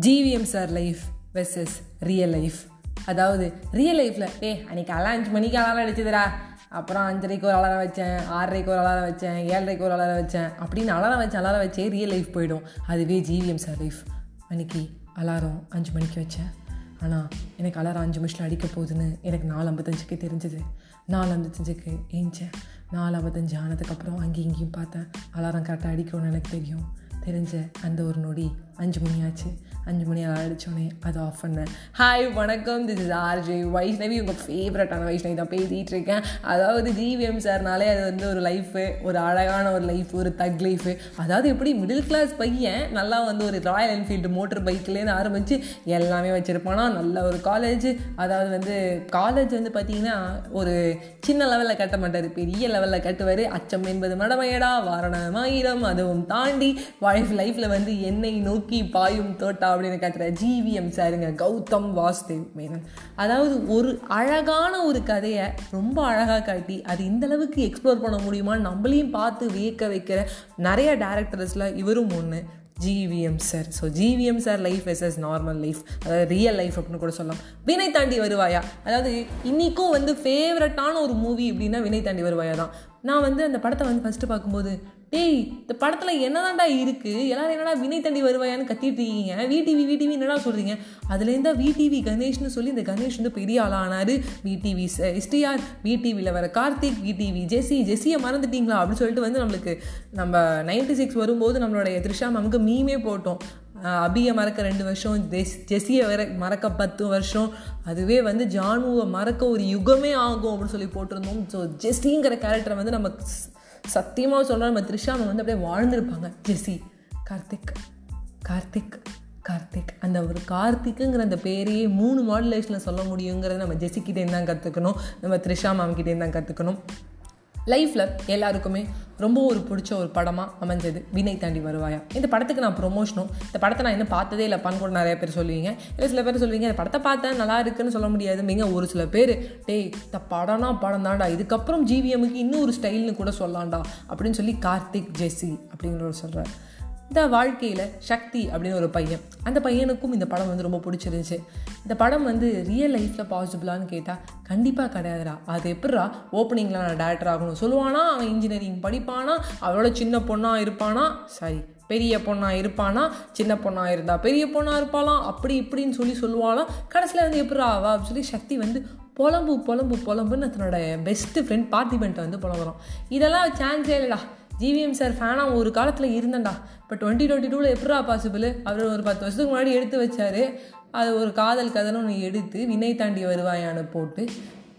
GVM sir life versus real life அதாவது real லைஃப்பில் ஏ அன்றைக்கி அலாம் அஞ்சு மணிக்கு அலாரம் அடிச்சதுடா அப்புறம் அஞ்சரைக்கு ஒரு அலாரம் வச்சேன். ஆறரைக்கு ஒரு அலாரம் வச்சேன். ஏழரைக்கு ஒரு அலாரம் வச்சேன். அப்படின்னு அலாரம் வச்சேன் அலாரம் வச்சே ரியல் லைஃப் போயிடும். அதுவே ஜிவிஎம் சார் லைஃப் அன்றைக்கி அலாரம் அஞ்சு மணிக்கு வச்சேன். ஆனால் எனக்கு அலாரம் அஞ்சு நிமிஷத்தில் அடிக்க போகுதுன்னு எனக்கு நாலு ஐம்பத்தஞ்சுக்கு தெரிஞ்சுது. நாலு ஐம்பத்தஞ்சுக்கு ஏஞ்சேன். நாலு ஐம்பத்தஞ்சு ஆனதுக்கப்புறம் அங்கேயும் இங்கேயும் பார்த்தேன். அலாரம் கரெக்டாக அடிக்கணும்னு எனக்கு தெரியும். தெரிஞ்ச அந்த ஒரு நொடி அஞ்சு மணி ஆச்சு. அஞ்சு மணி அலாரம் அது அதை ஆஃப் பண்ணேன். ஹாய் வணக்கம். திஸ் இஸ் ஆர்ஜே வைஷ்ணவி உங்கள் ஃபேவரட்டான வைஷ்ணவி தான் பேசிகிட்டு இருக்கேன் அதாவது ஜிவிஎம் சார்னாலே அது வந்து ஒரு லைஃபு ஒரு அழகான ஒரு லைஃப் ஒரு தக் லைஃபு அதாவது எப்படி மிடில் கிளாஸ் பையன் நல்லா வந்து ஒரு ராயல் என்ஃபீல்டு மோட்டர் பைக்லேருந்து ஆரம்பித்து எல்லாமே வச்சுருப்பானா. நல்ல ஒரு காலேஜ் அதாவது வந்து காலேஜ் வந்து பார்த்திங்கன்னா ஒரு சின்ன லெவலில் கட்ட மாட்டார். பெரிய லெவலில் கட்டுவார். அச்சம் என்பது மடமையடா. வாரணமாயிரம் அதுவும் தாண்டி வாய்ஃப் லைஃப்பில் வந்து என்னை நோக்கி பாயும் தோட்டா அப்படின்னு கத்துற ஜிவிஎம் சாருங்க கௌதம் வாசுதேவ் மேனன். அதாவது ஒரு அழகான ஒரு கதையை ரொம்ப அழகாக காட்டி அது இந்த அளவுக்கு எக்ஸ்ப்ளோர் பண்ண முடியுமான்னு நம்மளையும் பார்த்து வியக்க வைக்கிற நிறைய டேரக்டர்ஸில் இவரும் ஒன்று GVM sir so GVM sir life is is normal life அதாவது ரியல் லைஃப் அப்படின்னு கூட சொல்லலாம். வினை தாண்டி வருவாயா? அதாவது இன்றைக்கும் வந்து ஃபேவரட்டான ஒரு மூவி அப்படின்னா வினை தாண்டி வருவாயா தான். நான் வந்து அந்த படத்தை வந்து ஃபஸ்ட்டு பார்க்கும்போது டேய் இந்த படத்தில் என்னதான்டா இருக்குது எல்லோரும் என்னடா வினை தண்டி வருவாயான்னு கத்திட்டு இருக்கீங்க? விடிவி விடிவி என்னடா சொல்கிறீங்க அதுலேருந்தா விடிவி கணேஷ்னு சொல்லி இந்த கணேஷ் வந்து பெரிய ஆளானார். விடிவி எஸ்டிஆர் விடிவியில் வர கார்த்திக் விடிவி ஜெஸி ஜெஸியை மறந்துட்டீங்களா? அப்படின்னு சொல்லிட்டு வந்து நம்மளுக்கு நம்ம நைன்டி சிக்ஸ் வரும்போது நம்மளுடைய த்ரிஷா மேமுக்கு மீமே போட்டோம். அபியை மறக்க ரெண்டு வருஷம் ஜெஸ் ஜெஸியை வர மறக்க பத்து வருஷம். அதுவே வந்து ஜானுவை மறக்க ஒரு யுகமே ஆகும் அப்படின்னு சொல்லி போட்டிருந்தோம். ஸோ ஜெஸ்ஸிங்கிற கேரக்டரை வந்து நம்ம சத்தியமாக சொல்கிறோம் நம்ம த்ரிஷா வந்து அப்படியே வாழ்ந்துருப்பாங்க. ஜெஸி கார்த்திக் கார்த்திக் கார்த்திக். அந்த ஒரு கார்த்திக்குங்கிற அந்த பேரையே மூணு மாடுலேஷனில் சொல்ல முடியுங்கிறத நம்ம ஜெஸிக்கிட்டேருந்து தான் கற்றுக்கணும் நம்ம த்ரிஷா மேம்கிட்டேருந்து தான் கற்றுக்கணும் லைஃப்பில் எல்லாருக்குமே ரொம்ப ஒரு பிடிச்ச ஒரு படமாக அமைஞ்சது. வினை தாண்டி வருவாயா. இந்த படத்துக்கு நான் ப்ரொமோஷனும் இந்த படத்தை நான் இன்னும் பார்த்ததே இல்லைப்பான்னு கூட நிறைய பேர் சொல்லுவீங்க. இல்லை சில பேர் சொல்லுவீங்க இந்த படத்தை பார்த்தேன் நல்லா இருக்குன்னு சொல்ல முடியாது. முடியாதுங்க ஒரு சில பேர் டேய் இந்த படம்னா படம் தான்டா. இதுக்கப்புறம் ஜிவிஎம்முக்கு இன்னும் ஒரு ஸ்டைல்னு கூட சொல்லலாம்டா. அப்படின்னு சொல்லி கார்த்திக் ஜெஸ்ஸி அப்படிங்கிறவர் சொல்கிறார் இந்த வாழ்க்கையில் சக்தி அப்படின்னு ஒரு பையன். அந்த பையனுக்கும் இந்த படம் வந்து ரொம்ப பிடிச்சிருந்துச்சு. இந்த படம் வந்து ரியல் லைஃப்பில் பாசிபிளான்னு கேட்டால் கண்டிப்பாக கிடையாதுடா. அது எப்படிரா ஓப்பனிங்கில் நான் டேரக்டர் ஆகணும்? சொல்லுவானா அவன் இன்ஜினியரிங் படிப்பானா அவளோட சின்ன பொண்ணாக இருப்பானா? சாரி பெரிய பொண்ணாக இருப்பானா? சின்ன பொண்ணாக இருந்தால் பெரிய பொண்ணாக இருப்பாளாம் அப்படி இப்படின்னு சொல்லி சொல்லுவாளாம் கடைசியில் வந்து எப்படிரா ஆவா அப்படின்னு சொல்லி சக்தி வந்து புலம்பு புலம்பு புலம்புன்னு தன்னோட பெஸ்ட்டு ஃப்ரெண்ட் பார்த்திபெண்ட்டை வந்து புலம்புறோம் இதெல்லாம் சான்ஸே இல்லைடா. ஜிவிஎம் சார் ஃபேனாக ஒரு காலத்தில் இருந்தேன்டா. இப்போ டுவெண்ட்டி டுவெண்ட்டி டூவில் எப்படா பாசிபிள் அவர் ஒரு பத்து வருஷத்துக்கு முன்னாடி எடுத்து வச்சார். அது ஒரு காதல் கதைன்னு ஒன்று எடுத்து வினை தாண்டி வருவாயான்னு போட்டு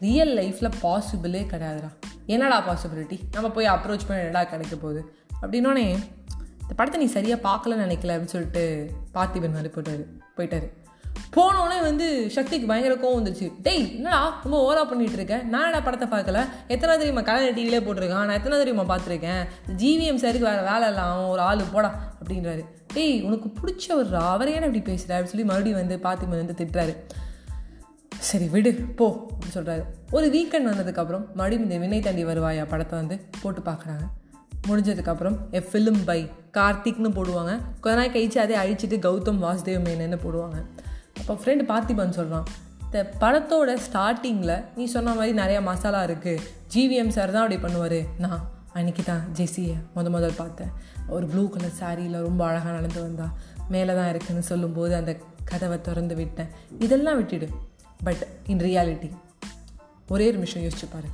ரியல் லைஃப்பில் பாசிபிளே கிடையாதுடா. என்னடா பாசிபிலிட்டி நம்ம போய் அப்ரோச் பண்ணி என்னடா கிடைக்க போகுது? அப்படின்னோடனே இந்த படத்தை நீ சரியாக பார்க்கலன்னு நினைக்கல அப்படின்னு சொல்லிட்டு பார்த்திபன் மாதிரி போயிட்டாரு போயிட்டாரு. போனோடனே வந்து சக்திக்கு பயங்கர கோவம் வந்துச்சு டேய் என்னடா ரொம்ப ஓவரா பண்ணிட்டு இருக்கேன் நான் என்ன படத்தை பார்க்கல? எத்தனை தெரியுமா கலைஞர் டிவிலே போட்டிருக்கான். நான் எத்தனை தெரியுமா பார்த்துருக்கேன்? ஜிவிஎம் சாருக்கு வேறு வேலை இல்லை அவன் ஒரு ஆள் போடா அப்படின்றாரு. டேய் உனக்கு பிடிச்சவர்ரா? அவரே ஏன் இப்படி பேசுகிற அப்படின்னு சொல்லி மறுபடியும் வந்து பார்த்திமன் வந்து திட்டுறாரு. சரி விடு போ அப்படின்னு சொல்கிறாரு ஒரு வீக்கெண்ட் வந்ததுக்கப்புறம் மறுபடியும் இந்த வினை தாண்டி வருவாயா படத்தை வந்து போட்டு பார்க்குறாங்க. முடிஞ்சதுக்கப்புறம் எ ஃபிலிம் பை கார்த்திக்னு போடுவாங்க. கொஞ்ச நாள் கழிச்சு அதே அழிச்சிட்டு கௌதம் வாசுதேவ் மேனன்னு போடுவாங்க. அப்போ ஃப்ரெண்டு பார்த்திபன் சொல்கிறான் இந்த படத்தோட ஸ்டார்டிங்கில் நீ சொன்ன மாதிரி நிறையா மசாலா இருக்குது ஜிவிஎம் சார் தான் அப்படி பண்ணுவார். நான் அன்றைக்கி தான் ஜெஸியை முத முதல் பார்த்தேன். ஒரு ப்ளூ கலர் சாரியில் ரொம்ப அழகாக நடந்து வந்தா. மேலே தான் இருக்குன்னு சொல்லும்போது அந்த கதவை திறந்து விட்டேன். இதெல்லாம் விட்டுடு. பட் இன் ரியாலிட்டி ஒரே ஒரு நிமிஷம் யோசிச்சு பாரு.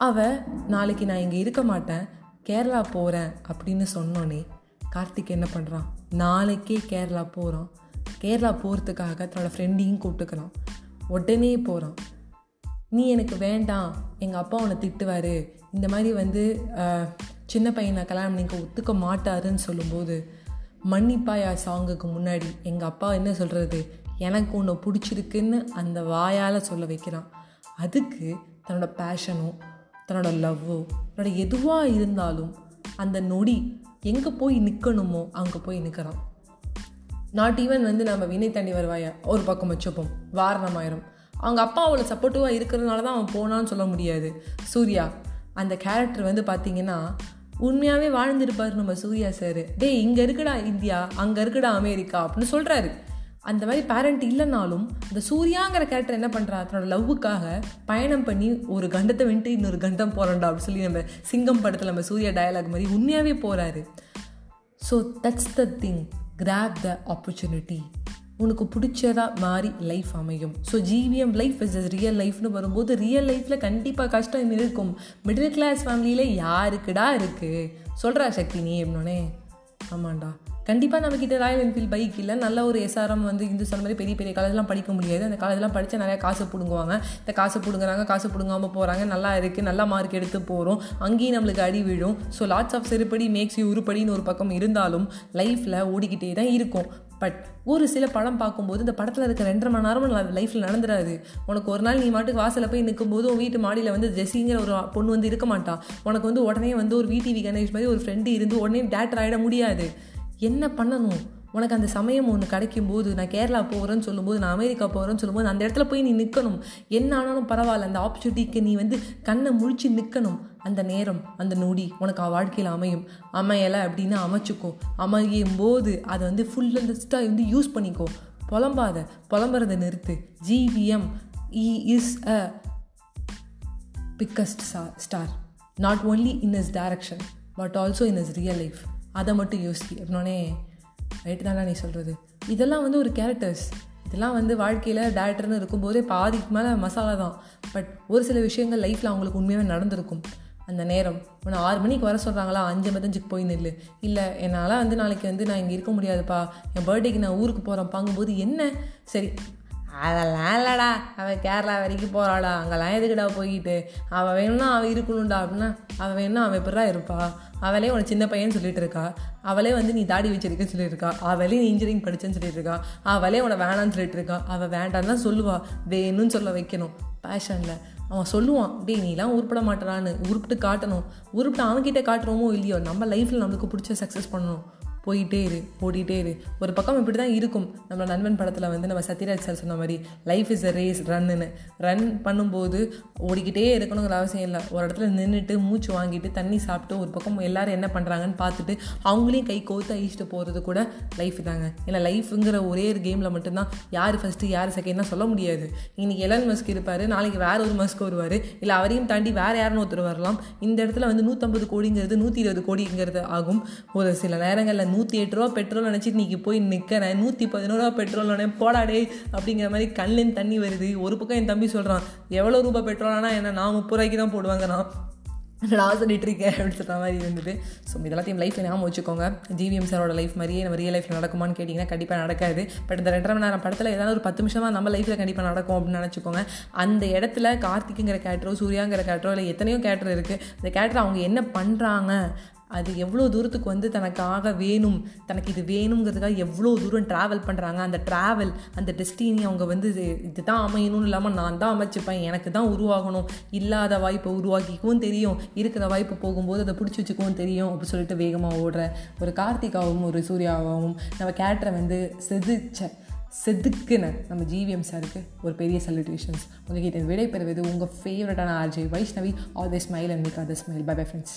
அவள் நாளைக்கு நான் இங்கே இருக்க மாட்டேன். கேரளா போகிறேன் அப்படின்னு சொன்னோன்னே கார்த்திக் என்ன பண்ணுறான் நாளைக்கே கேரளா போகிறான் கேரளா போகிறதுக்காக தன்னோட ஃப்ரெண்டையும் கூப்பிட்டுக்கிறான் உடனே போகிறான் நீ எனக்கு வேண்டாம். எங்கள் அப்பா உன்னை திட்டுவார். இந்த மாதிரி வந்து சின்ன பையனை கல்யாணம் நீங்கள் ஒத்துக்க மாட்டாருன்னு சொல்லும்போது மன்னிப்பாயா சாங்குக்கு முன்னாடி. எங்கள் அப்பா என்ன சொல்கிறது எனக்கு உன்னை பிடிச்சிருக்குன்னு அந்த வாயால் சொல்ல வைக்கிறான். அதுக்கு தன்னோட பேஷனோ தன்னோட லவ்வோ தன்னோட எதுவாக இருந்தாலும் அந்த நொடி எங்கே போய் நிற்கணுமோ அங்கே போய் நிற்கிறான் நாட் ஈவன் வந்து நம்ம வினை தண்ணி வருவாயா? ஒரு பக்கம் வச்சுப்போம். வாரணமாயிரும். அவங்க அப்பா அவளை சப்போர்ட்டிவாக இருக்கிறதுனால தான் அவன் போனான்னு சொல்ல முடியாது. சூர்யா அந்த கேரக்டர் வந்து பார்த்திங்கன்னா உண்மையாகவே வாழ்ந்திருப்பார் நம்ம சூர்யா சார் டேய் இங்கே இருக்குடா இந்தியா அங்கே இருக்குடா அமெரிக்கா அப்படின்னு சொல்கிறாரு அந்த மாதிரி பேரண்ட் இல்லைனாலும் இந்த சூர்யாங்கிற கேரக்டர் என்ன பண்ணுறா தன்னோட லவ்வுக்காக பயணம் பண்ணி ஒரு கண்டத்தை வந்துட்டு இன்னொரு கண்டம் போகிறோம்டா அப்படின்னு சொல்லி நம்ம சிங்கம் படத்தில் நம்ம சூர்யா டயலாக் மாதிரி உண்மையாகவே போகிறாரு so that's the thing grab the opportunity உனக்கு பிடிச்சதா மாறி லைஃப் அமையும். So GVM life is is real லைஃப்னு வரும்போது ரியல் லைஃப்பில் கண்டிப்பாக கஷ்டம் இருக்கும். மிடில் கிளாஸ் ஃபேமிலியில் யாருக்குடா இருக்குது சொல்கிறா சக்தி நீ எப்படின்னே ஆமாண்டா. கண்டிப்பாக நம்மக்கிட்ட ராயல் என்ஃபீல்ட் பைக் இல்லை. நல்ல ஒரு எஸ்ஆர்எம் வந்து இந்து சொன்ன மாதிரி பெரிய பெரிய காலேஜ்லாம் படிக்க முடியாது. அந்த காலேஜ்லாம் படித்தா நிறையா காசு பிடுங்குவாங்க. இந்த காசு பிடுங்குறாங்க காசு பிடுங்காமல் போகிறாங்க நல்லா இருக்குது நல்லா மார்க் எடுத்து போகிறோம் அங்கேயும் நம்மளுக்கு அடி விழும். ஸோ லாட்ஸ் ஆஃப் செருப்படி மேக்ஸ் யூ உருப்படின்னு ஒரு பக்கம் இருந்தாலும் லைஃப்பில் ஓடிக்கிட்டே தான் இருக்கும். பட் ஒரு சில படம் பார்க்கும்போது இந்த படத்தில் இருக்க ரெண்டரை மணி நேரமும் லைஃப்பில் நடந்துடாது உனக்கு ஒரு நாள் நீ மாட்டுக்கு வாசலில் போய் நிற்கும்போது உன் வீட்டு மாடியில் வந்து ஜெஸிங்கிற ஒரு பொண்ணு வந்து இருக்க மாட்டா. உனக்கு வந்து உடனே வந்து ஒரு விடிவி கணேஷ் மாதிரி ஒரு ஃப்ரெண்டு இருந்து உடனே டேட்டர் ஆகிட முடியாது. என்ன பண்ணணும்? உனக்கு அந்த சமயம் ஒன்று கிடைக்கும் போது நான் கேரளா போகிறேன்னு சொல்லும்போது நான் அமெரிக்கா போகிறேன்னு சொல்லும்போது அந்த இடத்துல போய் நீ நிற்கணும் என்ன ஆனாலும் பரவாயில்ல. அந்த ஆப்பர்ச்சுனிட்டிக்கு நீ வந்து கண்ணை முழிச்சு நிற்கணும் அந்த நேரம் அந்த நொடி உனக்கு வாழ்க்கையில் அமையும். அமையலை அப்படின்னு அமைச்சுக்கோ. அமையும் போது அதை வந்து ஃபுல் அண்டஸ்டாக வந்து யூஸ் பண்ணிக்கோ. புலம்பாத புலம்புறதை நிறுத்து. GVM E is a biggest star not only in his direction but also in his real life அதை மட்டும் யோசி அப்படின்னே ரைட்டு தானே நீ சொல்கிறது இதெல்லாம் வந்து ஒரு கேரக்டர்ஸ் இதெல்லாம் வந்து வாழ்க்கையில் டேரக்டர்னு இருக்கும்போதே பாதிக்கு மேலே மசாலா தான். பட் ஒரு சில விஷயங்கள் லைஃப்பில் அவங்களுக்கு உண்மையாகவே நடந்திருக்கும். அந்த நேரம். உன்னை ஆறு மணிக்கு வர சொல்கிறாங்களா அஞ்சு மதஞ்சுக்கு போய் நில்லு. இல்லை என்னால் வந்து நாளைக்கு வந்து நான் இங்கே இருக்க முடியாதுப்பா. என் பர்த்டேக்கு நான் ஊருக்கு போகிறேன் பாங்கும்போது என்ன? சரி அதெல்லாம் இல்லைடா. அவன் கேரளா வரைக்கும் போகிறாடா அங்கெல்லாம் எதுக்குடா போய்கிட்டு அவள் வேணும்னா அவள் இருக்கணும்டா அப்படின்னா அவள் வேணும்னா அவன் எப்படா இருப்பா? அவளே உன சின்ன பையன் சொல்லிட்டு இருக்கா. அவளே வந்து நீ தாடி வச்சிருக்கேன்னு சொல்லிட்டு இருக்கா. அவளே நீ இன்ஜினியரிங் படிச்சேன்னு சொல்லிட்டு இருக்கா. அவளே உன வேணான்னு சொல்லிட்டு இருக்கா. அவள் வேண்டான்னு தான் சொல்லுவா. வேணும்னு சொல்ல வைக்கணும். பேஷனில் அவன் சொல்லுவான் டே நீலாம் உருப்பிட மாட்டேறான்னு. உருப்பிட்டு காட்டணும். உருப்பிட்டு அவன்கிட்ட காட்டுறோமோ இல்லையோ? நம்ம லைஃப்பில் நம்மளுக்கு பிடிச்ச சக்ஸஸ் பண்ணணும். போயிட்டே இரு ஓடிட்டே இரு. ஒரு பக்கம் இப்படி தான் இருக்கும். நம்ம நண்பன் படத்தில் வந்து நம்ம சத்யராஜ் சார் சொன்ன மாதிரி லைஃப் இஸ் அ ரேஸ் ரன்னுன்னு ரன் பண்ணும்போது ஓடிக்கிட்டே இருக்கணுங்கிற அவசியம் இல்லை. ஒரு இடத்துல நின்றுட்டு மூச்சு வாங்கிட்டு தண்ணி சாப்பிட்டு ஒரு பக்கம் எல்லாரும் என்ன பண்ணுறாங்கன்னு பார்த்துட்டு அவங்களையும் கை கோத்து அழிச்சிட்டு போகிறது கூட லைஃப் தாங்க. ஏன்னா லைஃபுங்கிற ஒரே ஒரு கேமில் மட்டும்தான் யார் ஃபஸ்ட்டு யார் செகண்ட்னா சொல்ல முடியாது. இன்றைக்கி எலன் மஸ்க் இருப்பார் நாளைக்கு வேறு ஒரு மஸ்க் வருவார். இல்லை அவரையும் தாண்டி வேறு யாருன்னு ஒருத்தர் வரலாம். இந்த இடத்துல வந்து நூற்றம்பது கோடிங்கிறது நூற்றி இருபது கோடிங்கிறது ஆகும். ஒரு சில நேரங்களில் நூற்றி எட்டு ரூபா பெட்ரோல் நினச்சிட்டு இன்றைக்கி போய் நிற்கிறேன் நூற்றி பதினோருவா பெட்ரோல் நினை போடாடே அப்படிங்கிற மாதிரி கண்ணின் தண்ணி வருது. ஒரு பக்கம் என் தம்பி சொல்கிறான் எவ்வளோ ரூபாய் பெட்ரோல் ஆனால் என்ன நான் முப்பது ரூபாய்க்கு தான் போடுவாங்க நான் நான் சொல்லிட்டு அப்படின்னு சொல்கிற மாதிரி இருந்தது. ஸோ இதெல்லாத்தையும் லைஃப்பில் ஞாபகம் வச்சுக்கோங்க. ஜிவிஎம் சாரோட லைஃப் மாதிரியே நம்ம ரியல் லைஃப்பில் நடக்குமான்னு கேட்டிங்கன்னா கண்டிப்பாக நடக்காது. பட் இந்த ரெண்டரை மணி நேரம் படத்தில் ஏதாவது ஒரு பத்து நிமிஷமாக நம்ம லைஃப்பில் கண்டிப்பாக நடக்கும் அப்படின்னு நினச்சிக்கோங்க. அந்த இடத்துல கார்த்திக்குங்கிற கேரக்டரோ சூர்யாங்கிற கேரக்டரோ இல்லை எத்தனையோ கேரக்டர் இருக்குது அந்த கேரக்டர் அவங்க என்ன பண்ணுறாங்க அது எவ்வளோ தூரத்துக்கு வந்து தனக்காக வேணும் தனக்கு இது வேணுங்கிறதுக்காக எவ்வளோ தூரம் ட்ராவல் பண்ணுறாங்க அந்த ட்ராவல் அந்த டெஸ்டினி அவங்க வந்து இது இதுதான் அமையணும்னு இல்லாமல் நான் தான் அமைச்சுப்பேன் எனக்கு தான் உருவாகணும். இல்லாத வாய்ப்பை உருவாக்கிக்கவும் தெரியும். இருக்கிற வாய்ப்பு போகும்போது அதை பிடிச்சி வச்சுக்கவும் தெரியும் அப்படி சொல்லிட்டு வேகமாக ஓடுற ஒரு கார்த்திகாவும் ஒரு சூர்யாவும் நம்ம கேரக்டரை வந்து செதுச்ச செதுக்குன நம்ம ஜிவிஎம் சாருக்கு ஒரு பெரிய சல்யூட்டேஷன்ஸ் உங்ககிட்ட விடைபெறுவது உங்கள் ஃபேவரட்டான RJ Vaishnavi all the smile and make the smile bye bye friends